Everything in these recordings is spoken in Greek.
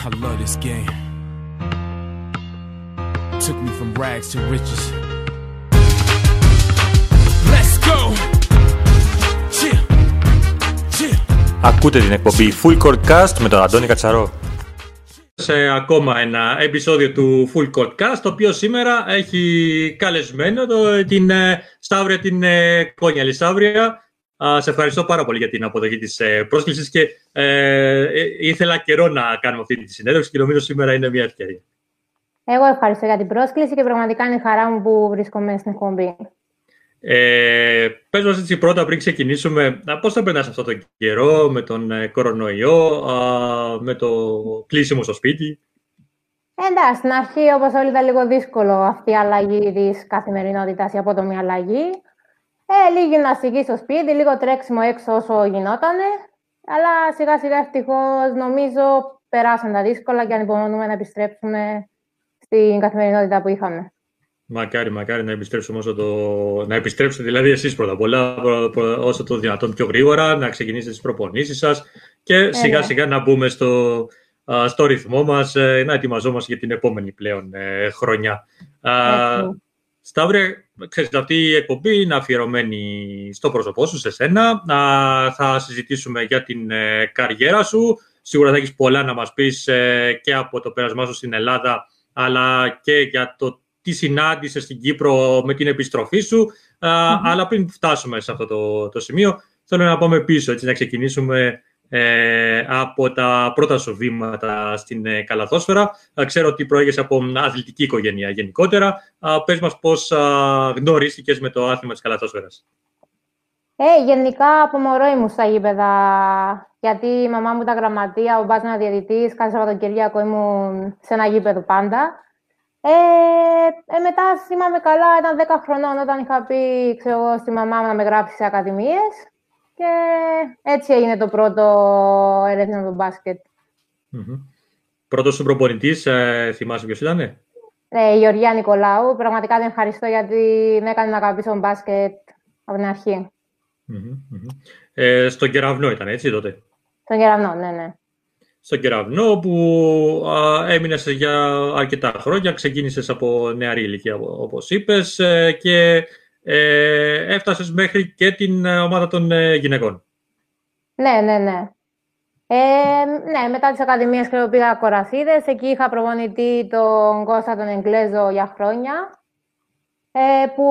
I love this game. Took me from rags to riches. Let's go! Chill. Chill. Ακούτε την εκπομπή Full Court Cast με τον Αντώνη Κατσαρό. σε ακόμα ένα επεισόδιο του Full Court Cast, το οποίο σήμερα έχει καλεσμένο το, την ε, Σταύρια, την ε, Κόνια Λισάβρια. Α, σε ευχαριστώ πάρα πολύ για την αποδοχή της ε, πρόσκλησης και ε, ε, ήθελα καιρό να κάνουμε αυτή τη συνέντευξη και νομίζω σήμερα είναι μια ευκαιρία. Εγώ ευχαριστώ για την πρόσκληση και πραγματικά είναι η χαρά μου που βρίσκομαι στην εκπομπή. Ε, πες μας έτσι πρώτα πριν ξεκινήσουμε, α, πώς θα περνάς αυτό τον καιρό με τον ε, κορονοϊό, α, με το κλείσιμο στο σπίτι; Εντάξει, στην αρχή όπως όλοι ήταν λίγο δύσκολο αυτή η αλλαγή της καθημερινότητας, η απότομη αλλαγή. Ε, λίγη γυμναστική στο σπίτι, λίγο τρέξιμο έξω όσο γινότανε. Αλλά σιγά σιγά ευτυχώς νομίζω περάσαν τα δύσκολα και ανυπομονούμε να επιστρέψουμε στην καθημερινότητα που είχαμε. Μακάρι, μακάρι να επιστρέψουμε όσο το... Να επιστρέψετε δηλαδή εσείς πρώτα απ' όλα, προ- προ- όσο το δυνατόν πιο γρήγορα, να ξεκινήσετε τις προπονήσεις σας και σιγά ναι. σιγά να μπούμε στο, α, στο ρυθμό μας, ε, να ετοιμαζόμαστε για την επόμενη πλέον ε, χρονιά. Α, Έτσι. Σταύρε, ξέρεις, αυτή η εκπομπή είναι αφιερωμένη στο πρόσωπό σου, σε σένα. Α, θα συζητήσουμε για την ε, καριέρα σου. Σίγουρα θα έχεις πολλά να μας πεις ε, και από το πέρασμά σου στην Ελλάδα, αλλά και για το τι συνάντησες στην Κύπρο με την επιστροφή σου. Α, Αλλά πριν φτάσουμε σε αυτό το, το σημείο, θέλω να πάμε πίσω, έτσι, να ξεκινήσουμε ε, από τα πρώτα σου βήματα στην ε, καλαθόσφαιρα. Α, ξέρω ότι προέγεσαι από μια αθλητική οικογένεια γενικότερα. Α, πες μας πώς α, γνωρίστηκες με το άθλημα της καλαθόσφαιρας. Ε, γενικά από μωρό ήμουν στα γήπεδα, γιατί η μαμά μου ήταν γραμματεία, ο μπάς ήταν διαιτητής, κάθε Σαββατοκυριακό ήμουν σε ένα γήπεδο πάντα. Ε, ε, μετά θυμάμαι καλά, ήταν 10 χρονών όταν είχα πει ξέρω, εγώ, στη μαμά μου να με γράψει σε ακαδημίες και έτσι έγινε το πρώτο ερεύνα το μπάσκετ. Μμμ. Πρώτος σου προπονητής, ε, θυμάσαι ποιος ήταν. Ε, η Γεωργία Νικολάου, πραγματικά την ευχαριστώ γιατί με έκανε να αγαπήσω τον μπάσκετ από την αρχή. Μμμ, μμμ. Ε, στον Κεραυνό ήταν, έτσι τότε; Τον κεραυνό, ναι, ναι. Στον Κεραυνό που α, έμεινες για αρκετά χρόνια, ξεκίνησες από νεαρή ηλικία οπ- όπως είπες ε, και ε, έφτασες μέχρι και την ε, ομάδα των ε, γυναικών. Ναι, ναι, ναι. Ε, ναι, μετά τις ακαδημίες ξέρω, πήγα Κορασίδες. Εκεί είχα προπονητή τον Κώστα τον Εγγλέζο για χρόνια, ε, που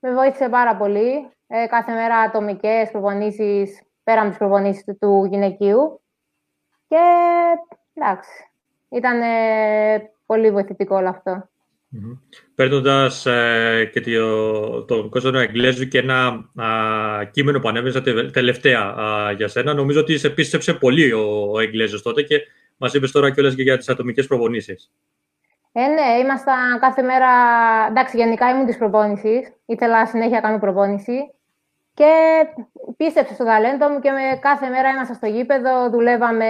με βοήθησε πάρα πολύ. Ε, κάθε μέρα ατομικές προπονήσεις, πέρα από τις προπονήσεις του, του γυναικείου. Και εντάξει, ήταν ε, πολύ βοηθητικό όλο αυτό. Μμμ. Παίρνοντας ε, και το, τον Κώστα τον Εγγλέζου και ένα α, κείμενο που ανέβαισα τε- τελευταία α, για σένα, νομίζω ότι σε πίστεψε πολύ ο, ο Εγγλέζος τότε και μας είπες τώρα κιόλας και για τις ατομικές προπονήσεις. Ε, ναι, ήμασταν κάθε μέρα. Εντάξει, γενικά ήμουν της προπόνησης. Ήθελα συνέχεια να κάνω προπόνηση. Και πίστεψε στο ταλέντο μου και με κάθε μέρα ήμασταν στο γήπεδο. Δουλεύαμε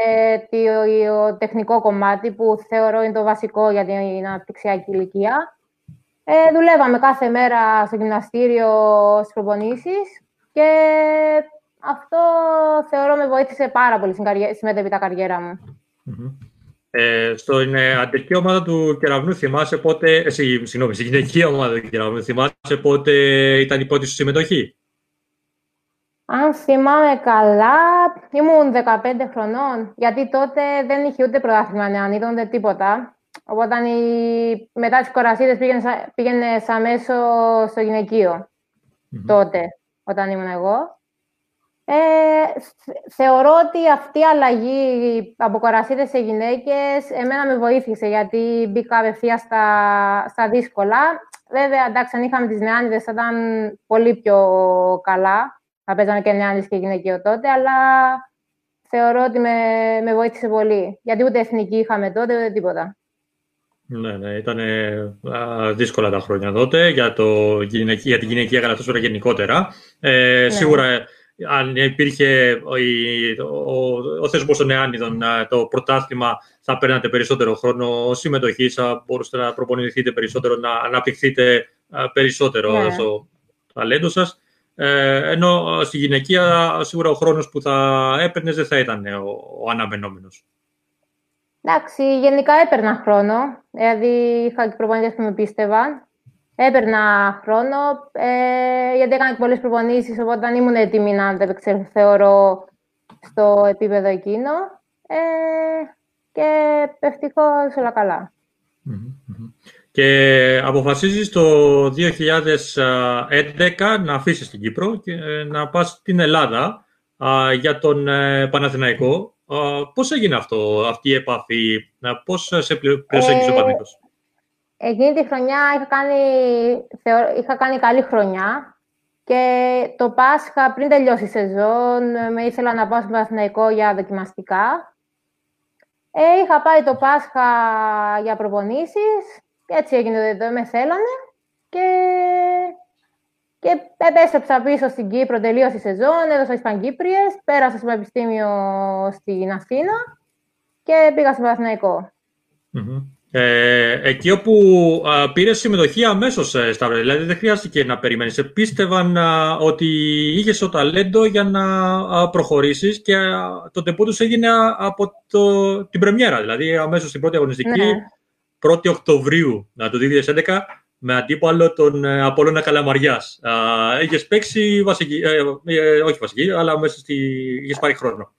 το τεχνικό κομμάτι που θεωρώ είναι το βασικό για την αναπτυξιακή ηλικία. Ε, δουλεύαμε κάθε μέρα στο γυμναστήριο στις προπονήσεις και αυτό θεωρώ με βοήθησε πάρα πολύ στην, καριέ- στη μετέπειτα καριέρα μου. Μμμ. Ε, στην ε, αντρική ομάδα του Κεραυνού θυμάσαι πότε, ε, στη- συγγνώμη, στη γυναική ομάδα του Κεραυνού θυμάσαι πότε ήταν η πρώτη σου συμμετοχή; Αν θυμάμαι καλά, ήμουν 15 χρονών, γιατί τότε δεν είχε ούτε πρωτάθλημα νεανίδων, ούτε τίποτα. Οπότε η... μετά τις κορασίδες πήγαινε, πήγαινε αμέσω στο γυναικείο Μμμ. τότε, όταν ήμουν εγώ. Ε, θε- θεωρώ ότι αυτή η αλλαγή από κορασίδες σε γυναίκες εμένα με βοήθησε, γιατί μπήκα απευθείας στα, στα δύσκολα. Βέβαια, εντάξει, αν είχαμε τις νεάνιδες θα ήταν πολύ πιο καλά. Θα παίζανε και νεάνιδες και γυναικείο τότε, αλλά θεωρώ ότι με, με βοήθησε πολύ. Γιατί ούτε εθνική είχαμε τότε, ούτε τίποτα. Ναι, ναι, ήταν δύσκολα τα χρόνια τότε για, το, γυναικ- για την γυναικεία καλαθόσφαιρα γενικότερα. Ε, Σίγουρα, ε, αν υπήρχε ο, η- ο, ο θεσμός των Νεάνιδων, α, το πρωτάθλημα, θα παίρνατε περισσότερο χρόνο συμμετοχή, θα μπορούσατε να προπονηθείτε περισσότερο, να αναπτυχθείτε α, περισσότερο Ναι. στο ταλέντο σας. Ε, ενώ α, στη γυναικεία, σίγουρα ο χρόνος που θα έπαιρνες δεν θα ήταν ο, ο αναμενόμενος. Εντάξει, γενικά έπαιρνα χρόνο. Δηλαδή, είχα και προπονητές που με πίστευαν. Έπαιρνα χρόνο, ε, γιατί έκανα και πολλές προπονήσεις, οπότε δεν ήμουν έτοιμη να αντεπεξέλθω, θεωρώ, στο επίπεδο εκείνο. Ε, και ευτυχώς όλα καλά. Και αποφασίζεις το 2011 να αφήσεις την Κύπρο και ε, να πας στην Ελλάδα α, για τον ε, Παναθηναϊκό. Α, πώς έγινε αυτό, αυτή η επαφή, α, πώς σε προσέγγισε ο Παναθηναϊκός; Εκείνη τη χρονιά είχα κάνει, θεω- είχα κάνει καλή χρονιά και το Πάσχα πριν τελειώσει η σεζόν με ήθελα να πάω στον Παναθηναϊκό για δοκιμαστικά. Ε, είχα πάει το Πάσχα για προπονήσεις και έτσι έγινε εδώ με θέλανε και, και επέστρεψα πίσω στην Κύπρο, τελείωσε η σεζόν, έδωσα Ισπανκύπριες, πέρασα στο Πανεπιστήμιο στην Αθήνα και πήγα στον Παναθηναϊκό. Μμμ. Ε, εκεί όπου α, πήρες συμμετοχή αμέσως, ε, Σταύρο, δηλαδή δεν χρειάστηκε να περιμένεις. Πίστευαν α, ότι είχες το ταλέντο για να α, προχωρήσεις και α, το τεπού τους έγινε α, από το, την Πρεμιέρα, δηλαδή αμέσως στην πρώτη αγωνιστική, Ναι. 1η Οκτωβρίου α, το 2011, με αντίπαλο τον ε, Απόλλωνα Καλαμαριάς. Είχες παίξει βασική, ε, ε, όχι βασική, αλλά μέσα στη. είχες πάρει χρόνο.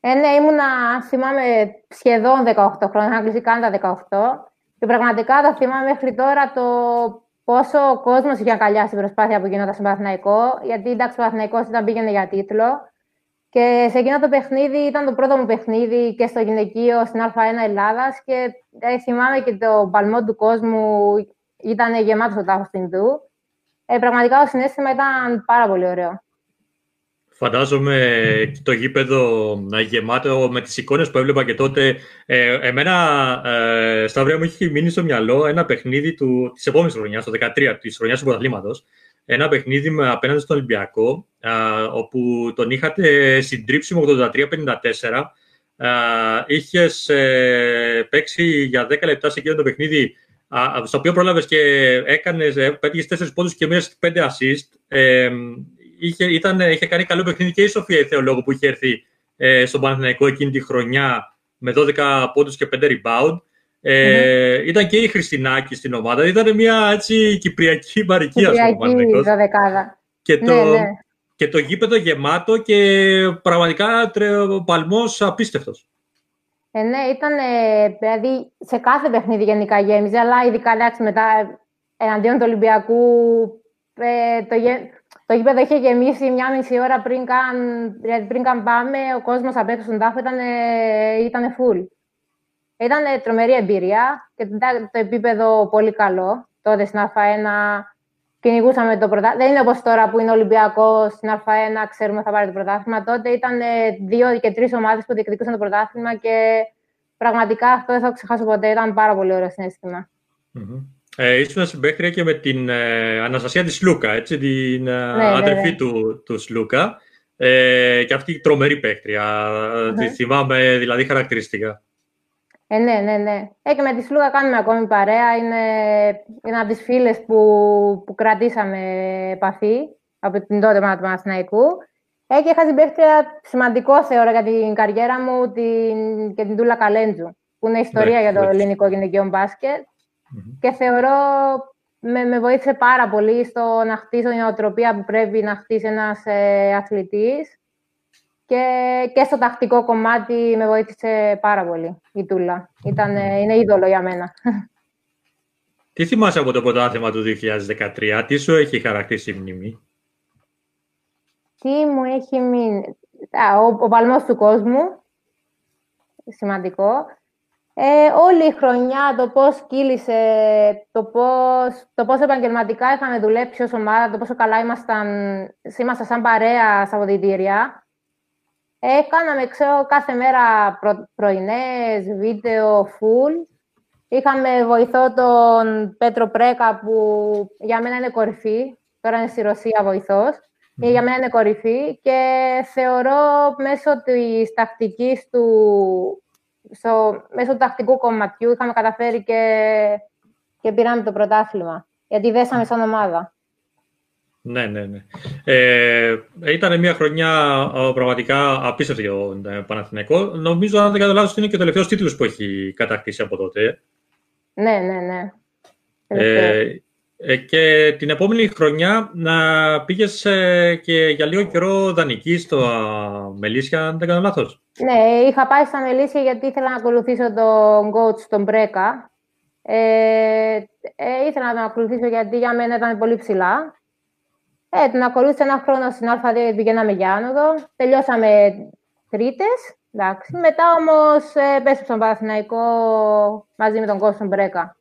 Ε, ναι, ήμουνα, θυμάμαι, σχεδόν 18 χρόνια, είχα κλείσει καν τα 18. Και πραγματικά το θυμάμαι μέχρι τώρα το πόσο ο κόσμος είχε αγκαλιάσει η προσπάθεια που γινόταν στον Παναθηναϊκό. Γιατί εντάξει, ο Παναθηναϊκός ήταν πήγαινε για τίτλο. Και σε εκείνο το παιχνίδι ήταν το πρώτο μου παιχνίδι και στο γυναικείο στην Α1 Ελλάδας. Και ε, θυμάμαι και το παλμό του κόσμου ήταν γεμάτος ο τάφος στην Ινδού. Ε, πραγματικά το συνέστημα ήταν πάρα πολύ ωραίο. Φαντάζομαι το γήπεδο να γεμάτο με τις εικόνες που έβλεπα και τότε. Ε, εμένα, ε, Σταυρία μου έχει μείνει στο μυαλό ένα παιχνίδι του, της επόμενης χρονιάς, το 13, της χρονιάς του πρωταθλήματος. Ένα παιχνίδι με, απέναντι στον Ολυμπιακό, α, όπου τον είχατε συντρίψει με 83-54. Είχες ε, παίξει για 10 λεπτά σε εκείνο το παιχνίδι, α, στο οποίο πρόλαβες και έκανες, ε, πέτυχες 4 πόντους και μία 5 assist. Ε, είχε, ήταν, είχε κάνει καλό παιχνίδι και η Σοφία η Θεολόγου που είχε έρθει ε, στον Παναθηναϊκό εκείνη τη χρονιά με 12 πόντους και 5 rebound. Ε, Ήταν και η Χριστινάκη στην ομάδα. Ήταν μια έτσι κυπριακή μαρική, ας πούμε, ο Κυπριακή Παναθηναϊκός. δωδεκάδα. Και Ναι, το, ναι. και το γήπεδο γεμάτο και πραγματικά τρε, ο παλμός απίστευτος. Ε, ναι, ήταν δηλαδή σε κάθε παιχνίδι γενικά γέμιζε, αλλά ειδικά εντάξει, μετά ε, εναντίον του Ολυμπιακού ε, το, γε- το γήπεδο είχε γεμίσει μια μισή ώρα πριν καν, δηλαδή πριν καν πάμε, ο κόσμος απ' έξω στον τάφο ήταν, ε, ήταν full. Ήταν ε, τρομερή εμπειρία και το, το επίπεδο πολύ καλό. Τότε στην Α1 κυνηγούσαμε το πρωτάθλημα. Δεν είναι όπως τώρα που είναι Ολυμπιακός στην Α1, ξέρουμε θα πάρει το πρωτάθλημα. Τότε ήταν ε, δύο και τρεις ομάδες που διεκδικούσαν το πρωτάθλημα και πραγματικά αυτό δεν θα το ξεχάσω ποτέ. Ήταν πάρα πολύ ωραίο συνέστημα. Mm-hmm. Ε, ήσουν συμπαίκτρια και με την ε, Αναστασία της Σλούκα, έτσι, την ε, ναι, αδερφή ναι. του, τους Σλούκα. Ε, και αυτή η τρομερή παίκτρια. Τη θυμάμαι δηλαδή χαρακτηριστικά. Ε, ναι, ναι, ναι. Ε, και με τη Σλούκα κάνουμε ακόμη παρέα. Είναι, είναι από τις φίλες που, που κρατήσαμε επαφή από την τότε ομάδα του Παναθηναϊκού. Ε, και είχα συμπαίκτρια σημαντικό θεωρώ για την καριέρα μου την, και την Τούλα Καλέντζου, που είναι ιστορία Ναι, για το ναι. ελληνικό γυναικείο μπάσκετ. Και θεωρώ με, με βοήθησε πάρα πολύ στο να χτίσω την οτροπία που πρέπει να χτίσει ένας ε, αθλητής και, και στο τακτικό κομμάτι με βοήθησε πάρα πολύ η Τούλα. Ήταν, ε, είναι είδωλο για μένα. Τι θυμάσαι από το πρωτάθλημα του 2013, τι σου έχει χαρακτήσει η μνήμη; Τι μου έχει μείνει; Α, ο, ο παλμός του κόσμου. Σημαντικό. Ε, όλη η χρονιά, το πώς κύλησε, το πώς, το πώς επαγγελματικά είχαμε δουλέψει ως ομάδα, το πόσο καλά ήμασταν, ήμασταν σαν παρέα στα αποδητήρια. Ε, κάναμε, ξέρω, κάθε μέρα προ, πρωινές, βίντεο, full. Είχαμε βοηθό τον Πέτρο Πρέκα, που για μένα είναι κορυφή. Τώρα είναι στη Ρωσία βοηθός. Ε, Για μένα είναι κορυφή και θεωρώ μέσω της τακτικής του, στο, μέσω του τακτικού κομματιού είχαμε καταφέρει και, και πήραμε το πρωτάθλημα. Γιατί δέσαμε σαν ομάδα. Ναι, ναι, ναι. Ε, ήταν μια χρονιά ε, πραγματικά απίστευτη για τον ε, Παναθηναϊκό. Νομίζω, αν δεν καταλάβω, είναι και ο τελευταίος τίτλος που έχει κατακτήσει από τότε. Ναι, ναι, ναι. Ε, ε, και την επόμενη χρονιά να πήγες ε, και για λίγο καιρό δανεική στο α, Μελίσια, αν δεν κάνω λάθος. Ναι, είχα πάει στα Μελίσια γιατί ήθελα να ακολουθήσω τον coach, τον Μπρέκα. Ε, ε, ήθελα να τον ακολουθήσω γιατί για μένα ήταν πολύ ψηλά. Ε, τον ακολούθησα ένα χρόνο στην Α2 πηγαίναμε για άνοδο. Τελειώσαμε τρίτες. Εντάξει. Μετά όμως ε, επέστρεψα στον Παναθηναϊκό μαζί με τον coach τον Μπρέκα.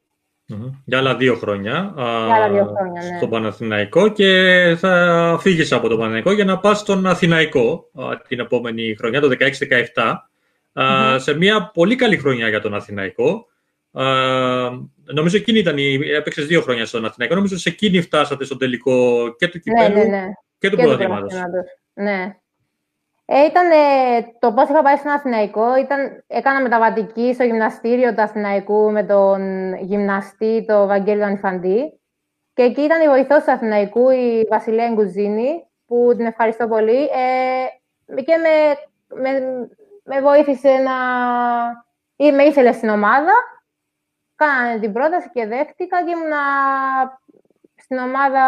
Mm-hmm. Για άλλα δύο χρόνια, Για άλλα δύο χρόνια ναι. στον Παναθηναϊκό και θα φύγεις από τον Παναθηναϊκό για να πας στον Αθηναϊκό α, την επόμενη χρονιά, το 16-17, mm-hmm. σε μια πολύ καλή χρονιά για τον Αθηναϊκό. Α, νομίζω εκείνη ήταν η... Έπαιξες δύο χρόνια στον Αθηναϊκό. Νομίζω σε εκείνη φτάσατε στο τελικό και του κυπέλου ναι, ναι, ναι. και του Και πρωταθλήματος. Ναι. Ε, ήταν το πώς είχα πάει στον Αθηναϊκό. Ήταν, έκανα μεταβατική στο γυμναστήριο του Αθηναϊκού με τον γυμναστή, τον Βαγγέλη Ανιφαντή. Και εκεί ήταν η βοηθός του Αθηναϊκού, η Βασιλεία Γκουζίνη, που την ευχαριστώ πολύ. Ε, και με, με, με βοήθησε να... ή με ήθελε στην ομάδα. Κάνανε την πρόταση και δέχτηκα και ήμουνα στην ομάδα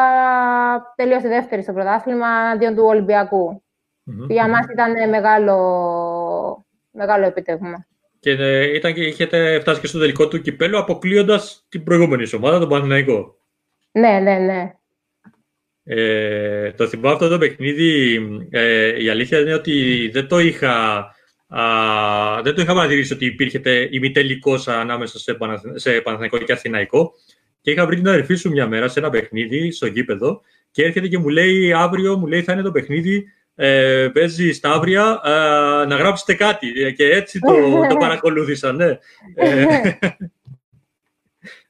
τελείωσε δεύτερη στο πρωτάθλημα αντίον του Ολυμπιακού. Μμμ. Για μας ήταν μεγάλο, μεγάλο επιτεύγμα. Και ε, ήταν και είχετε φτάσει και στο τελικό του κυπέλου αποκλείοντας την προηγούμενη σου ομάδα, τον Παναθηναϊκό. Ναι, ναι, ναι. Ε, το θυμάμαι αυτό το παιχνίδι. Ε, η αλήθεια είναι ότι δεν το είχα, α, δεν το είχα παρατηρήσει ότι υπήρχε ημιτελικός ανάμεσα σε, Παναθ- σε Παναθηναϊκό και Αθηναϊκό. Και είχα βρει την αδερφή σου μια μέρα σε ένα παιχνίδι στο γήπεδο και έρχεται και μου λέει αύριο μου λέει, θα είναι το παιχνίδι ε, παίζει στα αύρια, ε, να γράψετε κάτι. Ε, Και έτσι το, το παρακολούθησα, ναι. Ε,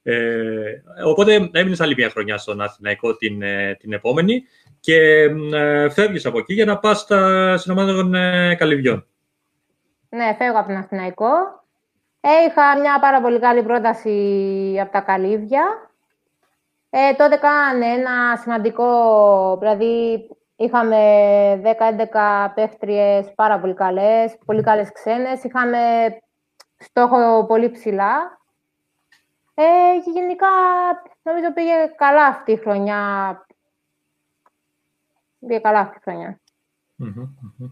ε, οπότε έμεινες άλλη μια χρονιά στον Αθηναϊκό την, ε, την επόμενη και ε, φεύγεις από εκεί για να πας στα, στην ομάδα των ε, Καλυβιών. Ναι, φεύγω από τον Αθηναϊκό. Ε, είχα μια πάρα πολύ καλή πρόταση από τα Καλύβια. Ε, τότε κάνανε ένα σημαντικό, δηλαδή είχαμε 10-11 παίχτριες πάρα πολύ καλές, πολύ καλές ξένες. Είχαμε στόχο πολύ ψηλά. Ε, και γενικά νομίζω πήγε καλά αυτή η χρονιά. Πήγε καλά αυτή η χρονιά. Μμμ, μμμ.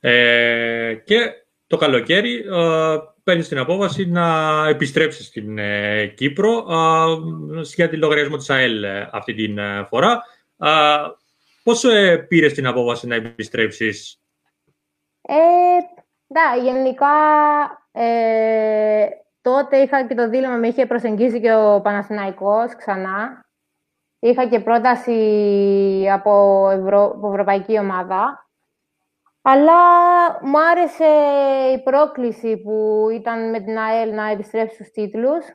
Ε, και το καλοκαίρι ε, παίρνεις την απόφαση να επιστρέψεις στην ε, Κύπρο ε, για τη λογαριασμό της ΑΕΛ ε, αυτή την ε, φορά. Ε, πώς ε, πήρες την απόφαση να επιστρέψεις; Ε, ναι, γενικά ε, τότε είχα και το δίλημα, με είχε προσεγγίσει και ο Παναθηναϊκός ξανά. Είχα και πρόταση από, Ευρω... από ευρωπαϊκή ομάδα. Αλλά μου άρεσε η πρόκληση που ήταν με την ΑΕΛ να επιστρέψει στους τίτλους.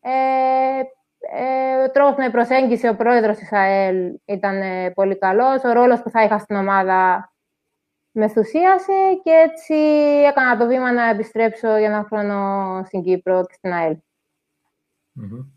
Ε, ε, ο τρόπος που με προσέγγισε ο πρόεδρος της ΑΕΛ ήταν ε, πολύ καλός. Ο ρόλος που θα είχα στην ομάδα με ενθουσίασε και έτσι έκανα το βήμα να επιστρέψω για ένα χρόνο στην Κύπρο και στην ΑΕΛ. Μμμ.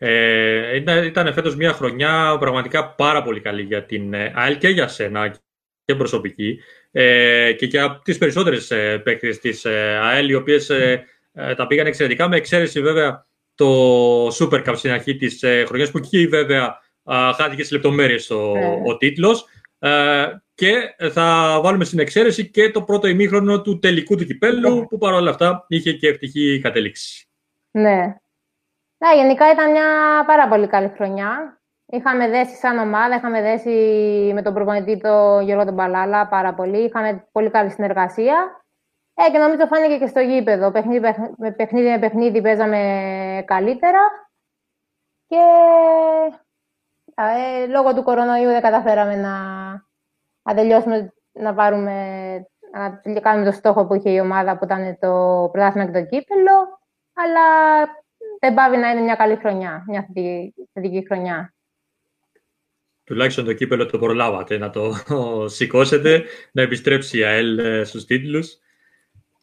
Ε, ήταν, ήταν φέτος μια χρονιά πραγματικά πάρα πολύ καλή για την ε, ΑΕΛ και για σένα και προσωπική ε, και για τις περισσότερες ε, παίκτες της ε, ΑΕΛ οι οποίες ε, ε, τα πήγαν εξαιρετικά με εξαίρεση βέβαια το Super Cup στην αρχή της ε, χρονιάς που εκεί βέβαια α, χάθηκε σε λεπτομέρειες το, Ναι. ο τίτλος ε, και θα βάλουμε στην εξαίρεση και το πρώτο ημίχρονο του τελικού του κυπέλου Ναι. που παρόλα αυτά είχε και ευτυχή κατέληξη. Ναι. Ναι, γενικά ήταν μια πάρα πολύ καλή χρονιά. Είχαμε δέσει σαν ομάδα, είχαμε δέσει με τον προπονητή τον Γιώργο τον Παλάλα πάρα πολύ. Είχαμε πολύ καλή συνεργασία. Ε, και νομίζω φάνηκε και στο γήπεδο. Παιχνίδι παιχ- με παιχνίδι με παιχνίδι παίζαμε καλύτερα. Και ε, λόγω του κορονοϊού δεν καταφέραμε να, να τελειώσουμε, να πάρουμε, να κάνουμε το στόχο που είχε η ομάδα που ήταν το πρωτάθλημα και το κύπελο. Αλλά δεν πάβει να είναι μια καλή χρονιά, μια θετική, θετική χρονιά. Τουλάχιστον το κύπελο το προλάβατε να το σηκώσετε, να επιστρέψει η ΑΕΛ ε, στους τίτλους.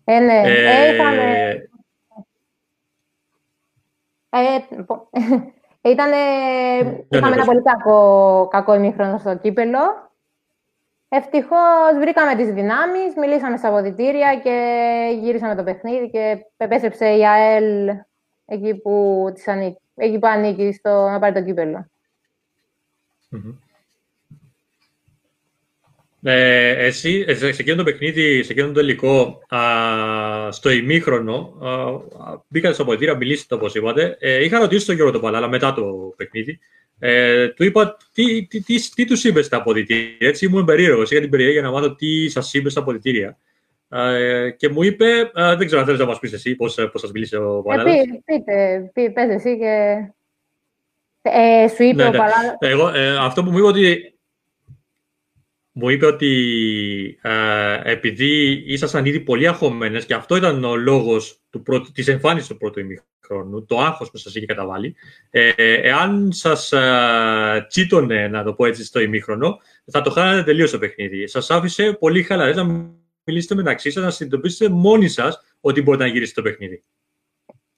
Ε, ναι, ε, Ε, είχαμε, ε, πο- Ήτανε... ναι, είχαμε ένα πες. πολύ κακό, κακό ημίχρονο στο κύπελο. Ευτυχώς βρήκαμε τις δυνάμεις, μιλήσαμε στα αποδητήρια και γύρισαμε το παιχνίδι και επέστρεψε η ΑΕΛ εκεί που, της ανήκει, εκεί που ανήκει στο, να πάρει το κύπελο. Μμμ. Ε, εσύ, ε, σε εκείνο το παιχνίδι, σε εκείνο το τελικό, α, στο ημίχρονο, α, α, μπήκατε στο αποδητήριο, μιλήσατε όπως είπατε. Ε, είχα ρωτήσει τον Γιώργο τον Παλάλα μετά το παιχνίδι. Ε, του είπα τι, τι, τι, τι τους είπε στα αποδητήρια. Έτσι ήμουν περίεργος. Είχα την περιέργεια να μάθω τι σας είπε στα αποδητήρια. Ε, και μου είπε, ε, δεν ξέρω αν θέλεις να μας πεις εσύ πώς, πώς σας μίλησε ο Ε, Παλάλας. πει, πείτε, πει, πες εσύ και... Ε, σου είπε Ναι, ο ναι. Παλάλα... Εγώ, ε, αυτό που μου είπε ότι μου είπε ότι ε, επειδή ήσασταν ήδη πολύ αγχωμένες και αυτό ήταν ο λόγος του πρώτου, της εμφάνισης του πρώτου ημιχρόνου, το άγχος που σας είχε καταβάλει, ε, εάν σας ε, τσίτωνε, να το πω έτσι, στο ημίχρονο, θα το χάνατε τελείως το παιχνίδι. Σας άφησε πολύ χαλαρές να μιλήσετε μεταξύ σας, να συνειδητοποιήσετε μόνοι σας ότι μπορείτε να γυρίσετε το παιχνίδι.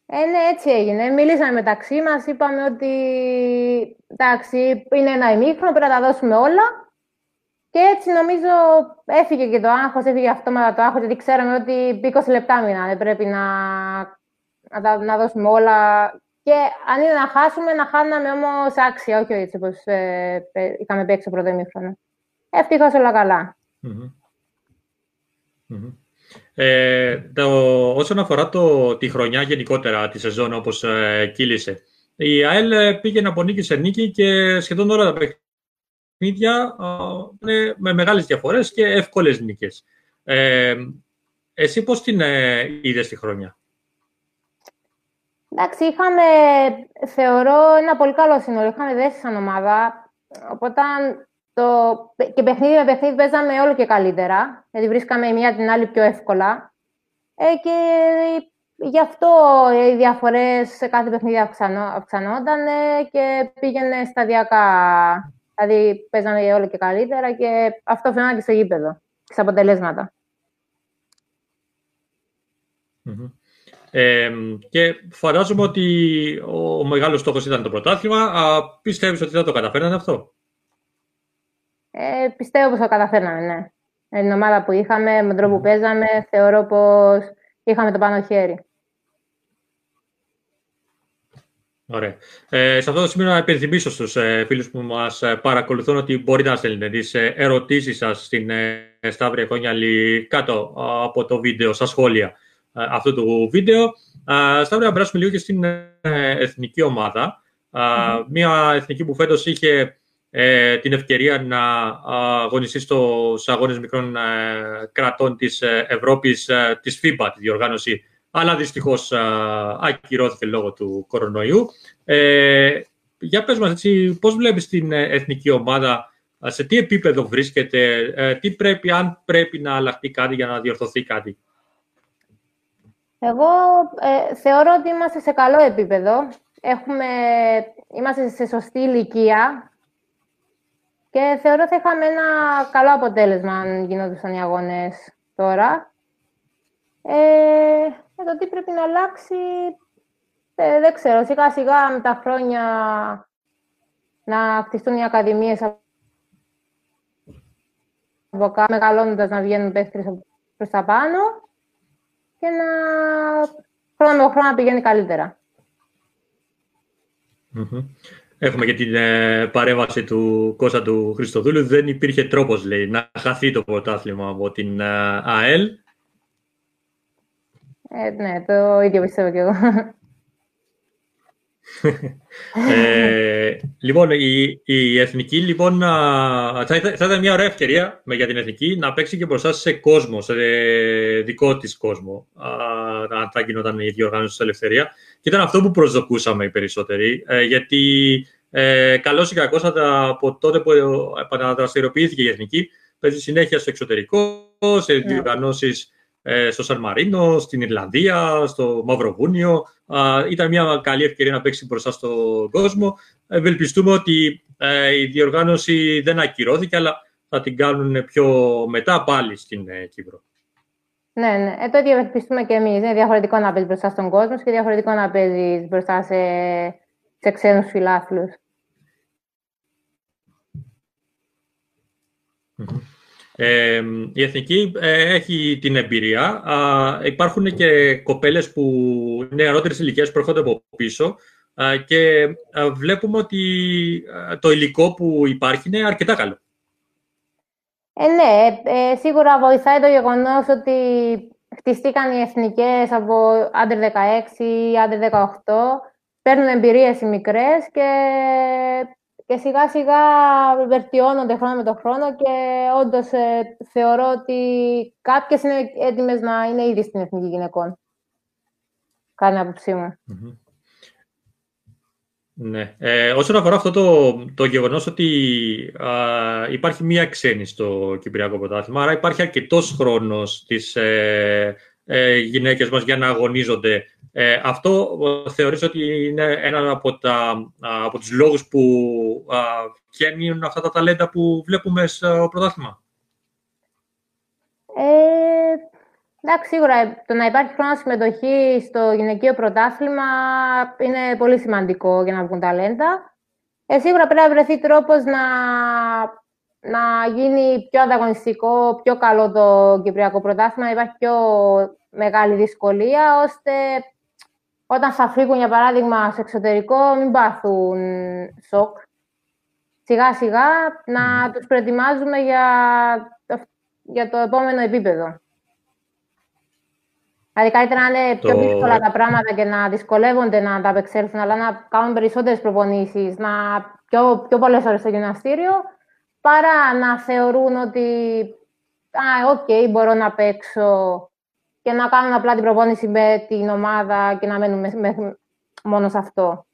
Ε, ναι, έτσι έγινε. Μιλήσαμε μεταξύ μας, είπαμε ότι εντάξει, είναι ένα ημίχρονο, πρέπει να τα δώσουμε όλα. Και έτσι νομίζω έφυγε και το άγχος, έφυγε αυτόματα το άγχος, γιατί ξέραμε ότι 20 λεπτά μείνανε, πρέπει να, να, τα, να δώσουμε όλα. Και αν είναι να χάσουμε, να χάναμε όμως άξια, όχι έτσι όπως ε, ε, είχαμε παίξει το πρώτο ημίχρονο. Ευτυχώς όλα καλά. Μμμ. Μμμ. Ε, το, όσον αφορά το, τη χρονιά γενικότερα, τη σεζόν όπως ε, κύλησε, η ΑΕΛ ε, πήγε από νίκη σε νίκη και σχεδόν όλα τα παιχνίδια ε, είναι με μεγάλες διαφορές και εύκολες νίκες. Ε, εσύ πώς την ε, είδες τη χρονιά; Εντάξει, είχαμε, θεωρώ, ένα πολύ καλό σύνολο. Είχαμε δέσει σαν ομάδα. Οπότε το, και παιχνίδι με παιχνίδι παίζαμε όλο και καλύτερα. Γιατί βρίσκαμε η μία την άλλη πιο εύκολα. Ε, και γι' αυτό οι διαφορές σε κάθε παιχνίδι αυξανό, αυξανόταν ε, και πήγαινε σταδιακά. Δηλαδή παίζαμε όλο και καλύτερα και αυτό φαινόταν και στο γήπεδο, στα αποτελέσματα. Μμμ. Ε, και φαντάζομαι ότι ο, ο μεγάλος στόχος ήταν το πρωτάθλημα. Α, πιστεύεις ότι θα το καταφέρνανε αυτό; Ε, πιστεύω πως το καταφέρναμε, ναι. Με την ομάδα που είχαμε, με τον τρόπο που παίζαμε, θεωρώ πως είχαμε το πάνω χέρι. Ωραία. Ε, σε αυτό το σημείο να υπενθυμίσω στους ε, φίλους που μας ε, παρακολουθούν ότι μπορείτε να στέλνετε τις ε, ερωτήσεις σας στην ε, Σταύρια Κόνιαλη κάτω ε, από το βίντεο, στα σχόλια ε, αυτού του βίντεο. Ε, Σταύρια, να περάσουμε λίγο και στην ε, εθνική ομάδα. Ε, Μια εθνική που φέτος είχε ε, την ευκαιρία να αγωνιστείς στους αγώνες μικρών ε, κρατών της ε, Ευρώπης, ε, της FIBA, τη διοργάνωση αλλά δυστυχώς α, ακυρώθηκε λόγω του κορονοϊού. Ε, για πες μας έτσι, πώς βλέπεις την ε, εθνική ομάδα, α, σε τι επίπεδο βρίσκεται, ε, τι πρέπει, αν πρέπει να αλλάχτεί κάτι για να διορθωθεί κάτι; Εγώ ε, θεωρώ ότι είμαστε σε καλό επίπεδο. Έχουμε, είμαστε σε σωστή ηλικία και θεωρώ θα είχαμε ένα καλό αποτέλεσμα αν γινόντουσαν οι αγώνες τώρα. Ε, ε, το τι πρέπει να αλλάξει, ε, δεν ξέρω. Σιγά σιγά με τα χρόνια να χτιστούν οι ακαδημίες από κάτω, μεγαλώνοντας να βγαίνουν παίχτες προς τα πάνω και να χρόνο με χρόνο να πηγαίνει καλύτερα. Μμμ. Έχουμε και την ε, παρέμβαση του Κώστα του Χριστοδούλου. Δεν υπήρχε τρόπος, λέει, να χαθεί το πρωτάθλημα από την ε, ΑΕΛ. Ε, ναι, το ίδιο πιστεύω κι εγώ. Ε, λοιπόν, η, η εθνική λοιπόν, α, θα, θα ήταν μια ωραία ευκαιρία με- για την εθνική να παίξει και μπροστά σε κόσμο, σε δικό της κόσμο, α, αν θα γινόταν η διοργάνωση της Ελευθερία. Και ήταν αυτό που προσδοκούσαμε οι περισσότεροι, ε, γιατί ε, καλώς ή κακώς θα- από τότε που επαναδραστηριοποιήθηκε η εθνική, παίζει συνέχεια στο εξωτερικό, σε διοργανώσεις ε, στο Σαν Μαρίνο, στην Ιρλανδία, στο Μαυροβούνιο. Α, ήταν μια καλή ευκαιρία να παίξει μπροστά στον κόσμο. Ευελπιστούμε ότι ε, η διοργάνωση δεν ακυρώθηκε, αλλά θα την κάνουν πιο μετά πάλι στην ε, Κύπρο. ναι, ναι. Ε, το ίδιο ευελπιστούμε και εμείς. Είναι διαφορετικό να παίζεις μπροστά στον κόσμο και διαφορετικό να παίζεις μπροστά σε σε ξένους φιλάθλους. Ε, η Εθνική ε, έχει την εμπειρία. Α, υπάρχουν και κοπέλες που είναι νεαρότερες ηλικίες που έρχονται από πίσω α, και α, βλέπουμε ότι το υλικό που υπάρχει είναι αρκετά καλό. Ε, ναι, ε, σίγουρα βοηθάει το γεγονός ότι χτιστήκαν οι εθνικές από άντερ 16 ή άντερ 18, παίρνουν εμπειρίες οι μικρές και και σιγά σιγά βελτιώνονται χρόνο με το χρόνο και όντως ε, θεωρώ ότι κάποιες είναι έτοιμες να είναι ήδη στην Εθνική Γυναικών. Κάνει άποψή μου. Ναι. Ε, όσον αφορά αυτό το, το γεγονός ότι υπάρχει μία ξένη στο Κυπριακό Πρωτάθλημα, άρα υπάρχει αρκετός χρόνος στις ε, ε, γυναίκες μας για να αγωνίζονται ε, αυτό ε, θεωρείς ότι είναι ένα από, τα, από τους λόγους που βγαίνουν αυτά τα ταλέντα που βλέπουμε στο πρωτάθλημα; Ε, εντάξει, σίγουρα το να υπάρχει χρόνος συμμετοχή στο γυναικείο πρωτάθλημα είναι πολύ σημαντικό για να βγουν ταλέντα. Ε, σίγουρα πρέπει να βρεθεί τρόπος να, να γίνει πιο ανταγωνιστικό, πιο καλό το Κυπριακό πρωτάθλημα, να υπάρχει πιο μεγάλη δυσκολία, ώστε όταν θα φύγουν, για παράδειγμα, σε εξωτερικό, μην πάθουν σοκ. Σιγά σιγά να τους προετοιμάζουμε για, για το επόμενο επίπεδο. Δηλαδή, καλύτερα να είναι πιο δύσκολα τα πράγματα και να δυσκολεύονται να τα απεξέλθουν, αλλά να κάνουν περισσότερες προπονήσεις, να πιο, πιο πολλές ώρες στο γυμναστήριο, παρά να θεωρούν ότι «Α, OK, okay, μπορώ να παίξω και να κάνουν απλά την προπόνηση με την ομάδα και να μένουν με, μόνο σε αυτό.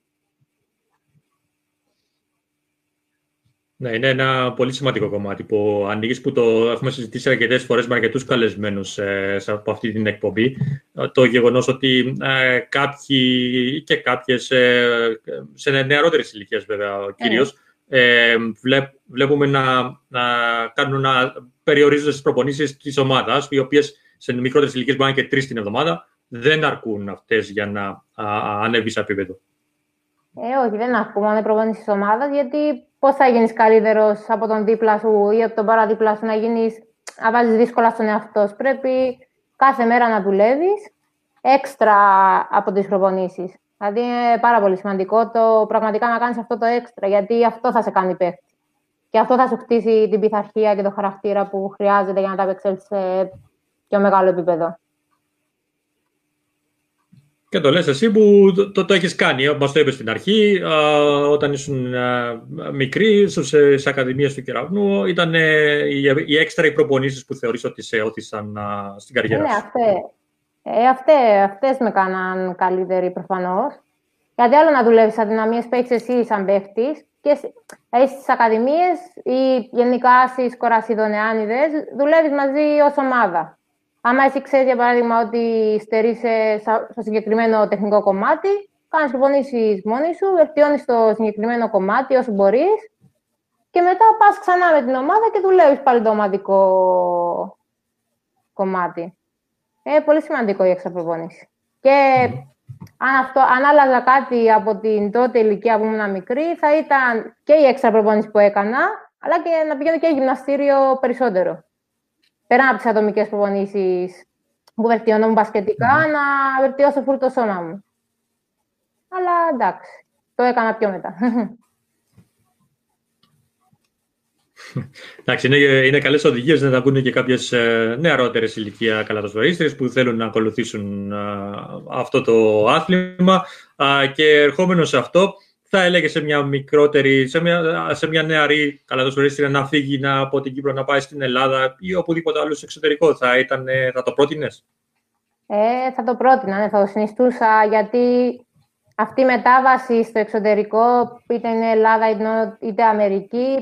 Ναι, είναι ένα πολύ σημαντικό κομμάτι που ανοίγει, που το έχουμε συζητήσει αρκετές φορές με αρκετούς καλεσμένους ε, από αυτή την εκπομπή. Το γεγονός ότι ε, κάποιοι και κάποιες, ε, σε νεαρότερες ηλικίες βέβαια κυρίως, ε, βλέπ, βλέπουμε να, να, κάνουν, να περιορίζονται στις προπονήσεις της ομάδας, οι οποίες σε μικρότερες ηλικίες μπορεί να είναι και τρεις την εβδομάδα, δεν αρκούν αυτές για να ανέβει σε επίπεδο. Ε, όχι, δεν αρκούν μόνο οι προπονήσεις τη ομάδα, γιατί πώς θα γίνεις καλύτερος από τον δίπλα σου ή από τον παραδίπλα σου να γίνεις, να βάζεις δύσκολα στον εαυτό σου. Πρέπει κάθε μέρα να δουλεύεις έξτρα από τις προπονήσεις. Δηλαδή είναι πάρα πολύ σημαντικό το πραγματικά να κάνεις αυτό το έξτρα, γιατί αυτό θα σε κάνει παίχτη. Και αυτό θα σου χτίσει την πειθαρχία και το χαρακτήρα που χρειάζεται για να τα απεξέλθεις σε πιο μεγάλο επίπεδο. Και το λες εσύ που το, το, έχεις κάνει, μας το είπες στην αρχή, όταν ήσουν α, μικρή, σε, σε ακαδημίες του Κεραυνού, ήταν οι, οι έξτρα οι προπονήσεις που θεωρείς ότι σε όθησαν στην καριέρα ναι, σου; Ναι, αυτές. Ε, αυτές, αυτές με κάναν καλύτερη προφανώς. Γιατί άλλο να δουλεύεις αδυναμίες που έχεις εσύ σαν παίχτης και δηλαδή στις ακαδημίες ή γενικά στις κορασιδονεάνιδες δουλεύεις μαζί ως ομάδα. Άμα εσύ ξέρεις, για παράδειγμα, ότι στερείσαι στο συγκεκριμένο τεχνικό κομμάτι, κάνεις προπονήσει μόνη σου, βελτιώνεις το συγκεκριμένο κομμάτι όσο μπορείς και μετά πας ξανά με την ομάδα και δουλεύεις πάλι το ομαδικό κομμάτι. Είναι πολύ σημαντικό η εξαπροπόνηση. Και αν, αυτό, αν άλλαζα κάτι από την τότε ηλικία που ήμουν μικρή, θα ήταν και η έξτρα που έκανα, αλλά και να πηγαίνω και γυμναστήριο περισσότερο πέρα από τις ατομικές προπονήσεις που βελτιώνω μπασκετικά, να βελτιώσω φούρ το σώμα μου. Αλλά εντάξει, το έκανα πιο μετά. Εντάξει, είναι, είναι καλές οδηγίες να τα ακούνε και κάποιες νεαρότερες ηλικία καλατοσβαρίστρε που θέλουν να ακολουθήσουν ε, αυτό το άθλημα. και ερχόμενος σε αυτό, θα έλεγε σε μια μικρότερη, σε μια, σε μια νεαρή καλαδοσφαιρίστρια να φύγει να, από την Κύπρο να πάει στην Ελλάδα ή οπουδήποτε άλλος στο εξωτερικό, θα, ήταν, θα το πρότεινες; Ε, θα το πρότεινα, ναι, θα το συνιστούσα, γιατί αυτή η μετάβαση στο εξωτερικό, είτε είναι Ελλάδα είτε Αμερική,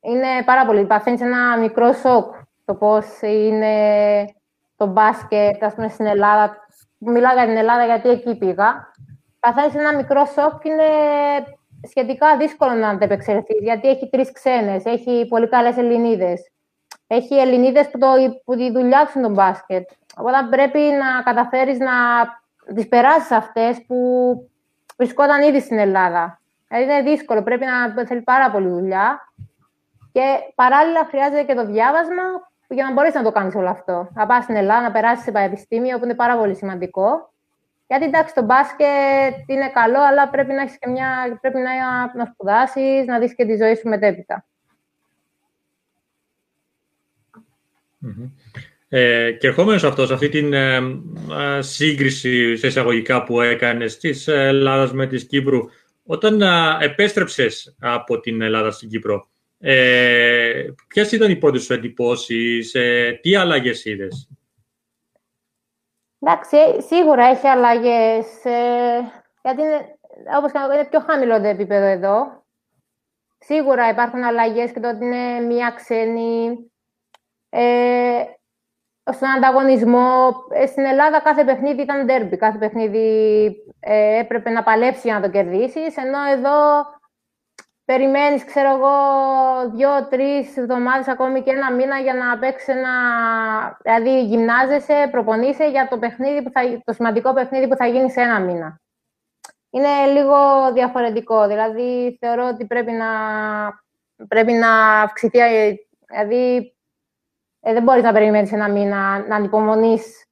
είναι πάρα πολύ. Παθαίνει ένα μικρό σοκ το πώς είναι το μπάσκετ, ας πούμε, στην Ελλάδα. Μιλάω για την Ελλάδα γιατί εκεί πήγα παθαίνεις ένα μικρό σοκ είναι σχετικά δύσκολο να αντεπεξελθεί, γιατί έχει τρεις ξένες, έχει πολύ καλές Ελληνίδες. Έχει Ελληνίδες που, το, που τη δουλειά τους τον μπάσκετ. Οπότε πρέπει να καταφέρεις να τις περάσεις αυτές που βρισκόταν ήδη στην Ελλάδα. Δηλαδή είναι δύσκολο, πρέπει να θέλεις πάρα πολύ δουλειά. Και παράλληλα χρειάζεται και το διάβασμα για να μπορέσεις να το κάνεις όλο αυτό. Να πας στην Ελλάδα, να περάσεις σε πανεπιστήμιο, που είναι πάρα πολύ σημαντικό. Γιατί εντάξει, το μπάσκετ είναι καλό, αλλά πρέπει να, έχεις και μια, πρέπει να, να σπουδάσεις, να δεις και τη ζωή σου μετέπειτα. Ε, και ερχόμενος σε αυτός, σε αυτή την ε, ε, σύγκριση σε εισαγωγικά που έκανες της Ελλάδας με της Κύπρου, όταν ε, επέστρεψες από την Ελλάδα στην Κύπρο, ε, ποιες ήταν οι πρώτες σου εντυπώσεις, ε, τι αλλαγές είδες; Εντάξει, σίγουρα έχει αλλαγές, ε, γιατί είναι, όπως είναι πιο χαμηλό το επίπεδο εδώ. Σίγουρα υπάρχουν αλλαγές και το ότι είναι μία ξένη. Ε, στον ανταγωνισμό, ε, στην Ελλάδα κάθε παιχνίδι ήταν ντέρμπι. Κάθε παιχνίδι ε, έπρεπε να παλέψει για να το κερδίσεις, ενώ εδώ περιμένεις, ξέρω εγώ, δύο-τρεις εβδομάδες, ακόμη και ένα μήνα για να παίξεις ένα... Δηλαδή, γυμνάζεσαι, προπονείσαι για το, παιχνίδι που θα... το σημαντικό παιχνίδι που θα γίνει σε ένα μήνα. Είναι λίγο διαφορετικό. Δηλαδή, θεωρώ ότι πρέπει να, πρέπει να αυξηθεί... Δηλαδή, ε, δεν μπορείς να περιμένεις ένα μήνα, να ανυπομονείς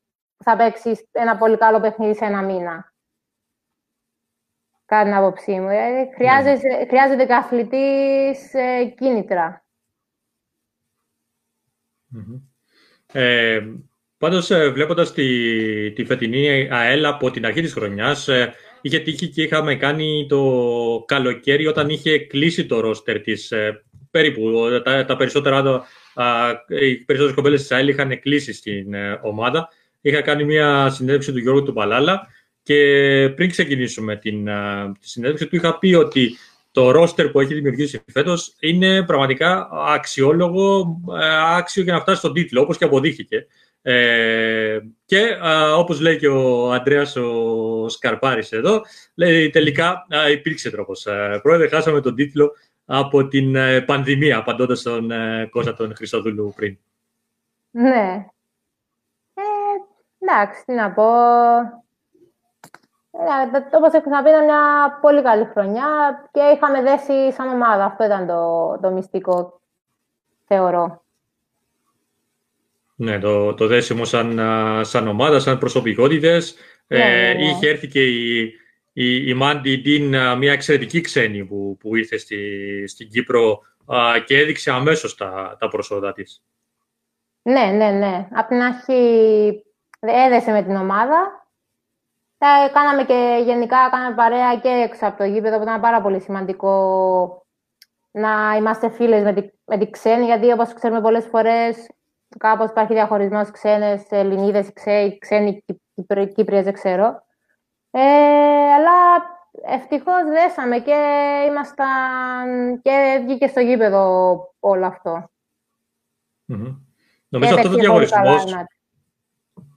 θα παίξεις ένα πολύ καλό παιχνίδι σε ένα μήνα κατά την άποψή μου. Δηλαδή, χρειάζεται, ναι. χρειάζεται και αθλητής ε, κίνητρα. Mm-hmm. Ε, πάντως, ε, βλέποντας τη, τη φετινή ΑΕΛ από την αρχή της χρονιάς, ε, είχε τύχει και είχαμε κάνει το καλοκαίρι όταν είχε κλείσει το ρόστερ της. Ε, περίπου, τα, τα περισσότερα, α, οι περισσότερες κομπέλες της ΑΕΛ είχαν κλείσει στην ομάδα. Είχα κάνει μια συνέντευξη του Γιώργου του Παλάλα και πριν ξεκινήσουμε την, τη συνέντευξη, του είχα πει ότι το ρόστερ που έχει δημιουργήσει φέτος είναι πραγματικά αξιόλογο, άξιο για να φτάσει στον τίτλο, όπως και αποδείχθηκε. Ε, και όπως λέει και ο Αντρέας ο Σκαρπάρης εδώ, λέει τελικά υπήρξε τρόπος. πρόεδρε, χάσαμε τον τίτλο από την ε, πανδημία, απαντώντας στον ε, Κώστα τον Χριστοδούλου πριν. Ναι. Ε, εντάξει, τι να πω. Ναι, Όπως έχω ξαναπεί, ήταν μια πολύ καλή χρονιά και είχαμε δέσει σαν ομάδα. Αυτό ήταν το, το μυστικό, θεωρώ. Ναι, το, το δέσιμο σαν, σαν ομάδα, σαν προσωπικότητες. Ναι, ναι, ε, ναι. είχε έρθει και η, η, η Μάντι Ντίν, μια εξαιρετική ξένη που, που ήρθε στη, στην Κύπρο και έδειξε αμέσως τα, τα προσόντα της. Ναι, ναι, ναι. Από την αρχή έδεσε με την ομάδα ε, κάναμε και γενικά κάναμε παρέα και έξω από το γήπεδο, που ήταν πάρα πολύ σημαντικό να είμαστε φίλες με τη, με τη ξένη, γιατί όπως ξέρουμε πολλές φορές κάπως υπάρχει διαχωρισμός ξένες, Ελληνίδες, ξέ, ξένοι, Κύπριες, δεν ξέρω. Ε, αλλά ευτυχώς δέσαμε και ήμασταν και βγήκε στο γήπεδο όλο αυτό. Mm-hmm. Νομίζω αυτό το διαχωρισμός,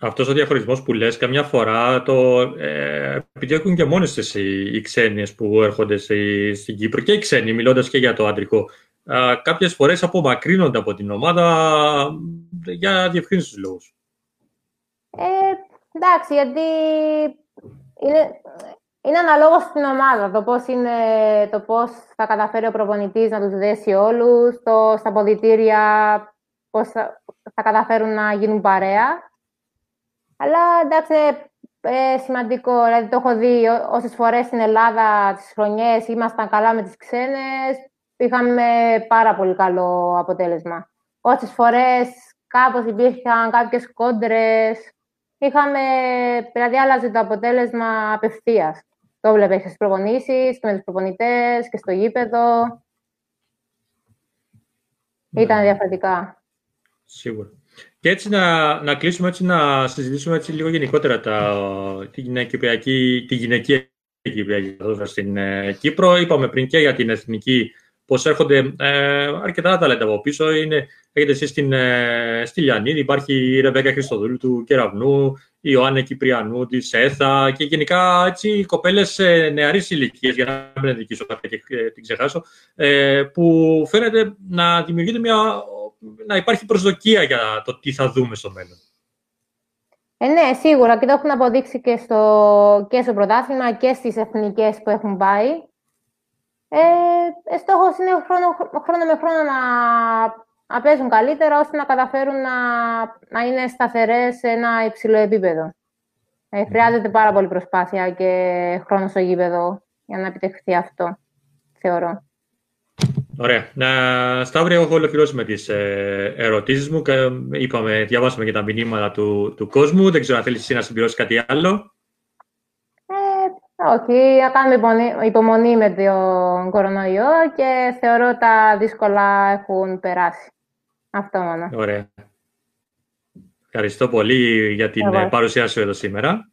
αυτός ο διαχωρισμός που λες, καμιά φορά το ε, επιδιώκουν και μόνες τις οι, οι ξένες που έρχονται στη, στην Κύπρο και οι ξένοι, μιλώντας και για το άντρικο. Ε, κάποιες φορές απομακρύνονται από την ομάδα για διευκρίνησης λόγους. Ε, εντάξει, γιατί είναι, είναι αναλόγως στην ομάδα το πώς, είναι, το πώς θα καταφέρει ο προπονητής να τους δέσει όλους, το, στα ποδητήρια πώς θα, θα καταφέρουν να γίνουν παρέα. Αλλά εντάξει, ε, σημαντικό. Δηλαδή, το έχω δει όσες φορές στην Ελλάδα τις χρονιές ήμασταν καλά με τις ξένες, είχαμε πάρα πολύ καλό αποτέλεσμα. Όσες φορές κάπως υπήρχαν κάποιες κόντρες, είχαμε. Δηλαδή, άλλαζε το αποτέλεσμα απευθείας. Το βλέπε στις προπονήσεις και με τους προπονητές και στο γήπεδο. Ναι. Ήταν διαφορετικά. Σίγουρα. Και έτσι να, να κλείσουμε, έτσι να συζητήσουμε έτσι λίγο γενικότερα τα, τη, γυναικική, τη γυναικεία Κυπριακή στην ε, Κύπρο. Είπαμε πριν και για την εθνική πως έρχονται ε, αρκετά ταλέντα από πίσω. Είναι, έχετε εσείς στην, ε, στη Λιανίδη, υπάρχει η Ρεβέκα Χριστοδούλου του Κεραυνού, η Ιωάννη Κυπριανού της ΕΘΑ και γενικά έτσι, οι κοπέλες ε, νεαρής ηλικίας, για να μην ενδικήσω κάποια και ε, την ξεχάσω, ε, που φαίνεται να δημιουργείται μια να υπάρχει προσδοκία για το τι θα δούμε στο μέλλον. Ε, ναι, σίγουρα και το έχουν αποδείξει και στο, και στο πρωτάθλημα και στις εθνικές που έχουν πάει. Ε, στόχος είναι χρόνο, χρόνο με χρόνο να, να παίζουν καλύτερα, ώστε να καταφέρουν να, να είναι σταθερές σε ένα υψηλό επίπεδο. Ε, χρειάζεται πάρα πολύ προσπάθεια και χρόνο στο γήπεδο για να επιτευχθεί αυτό, θεωρώ. Ωραία. Να, Σταύρη, έχω ολοκληρώσει με τις ε, ερωτήσεις μου. Είπαμε, διαβάσαμε και τα μηνύματα του, του κόσμου. Δεν ξέρω αν θέλεις εσύ να συμπληρώσεις κάτι άλλο. Ε, όχι, θα κάνουμε υπομονή, υπομονή με τον κορονοϊό και θεωρώ τα δύσκολα έχουν περάσει. Αυτό μόνο. Ωραία. Ευχαριστώ πολύ για την Εγώ. παρουσία σου εδώ σήμερα.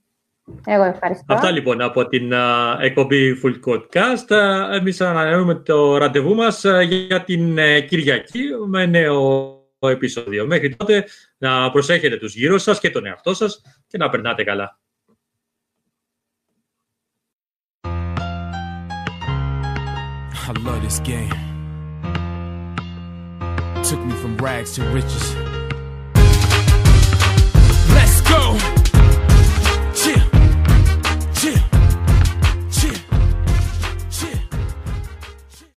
Εγώ ευχαριστώ. Αυτά λοιπόν από την uh, εκπομπή Full Codecast. Uh, εμείς ανανεώνουμε το ραντεβού μας uh, για την uh, Κυριακή με νέο επεισόδιο. Μέχρι τότε να προσέχετε τους γύρω σας και τον εαυτό σας και να περνάτε καλά. I love this game. Took me from rags to riches. Let's go!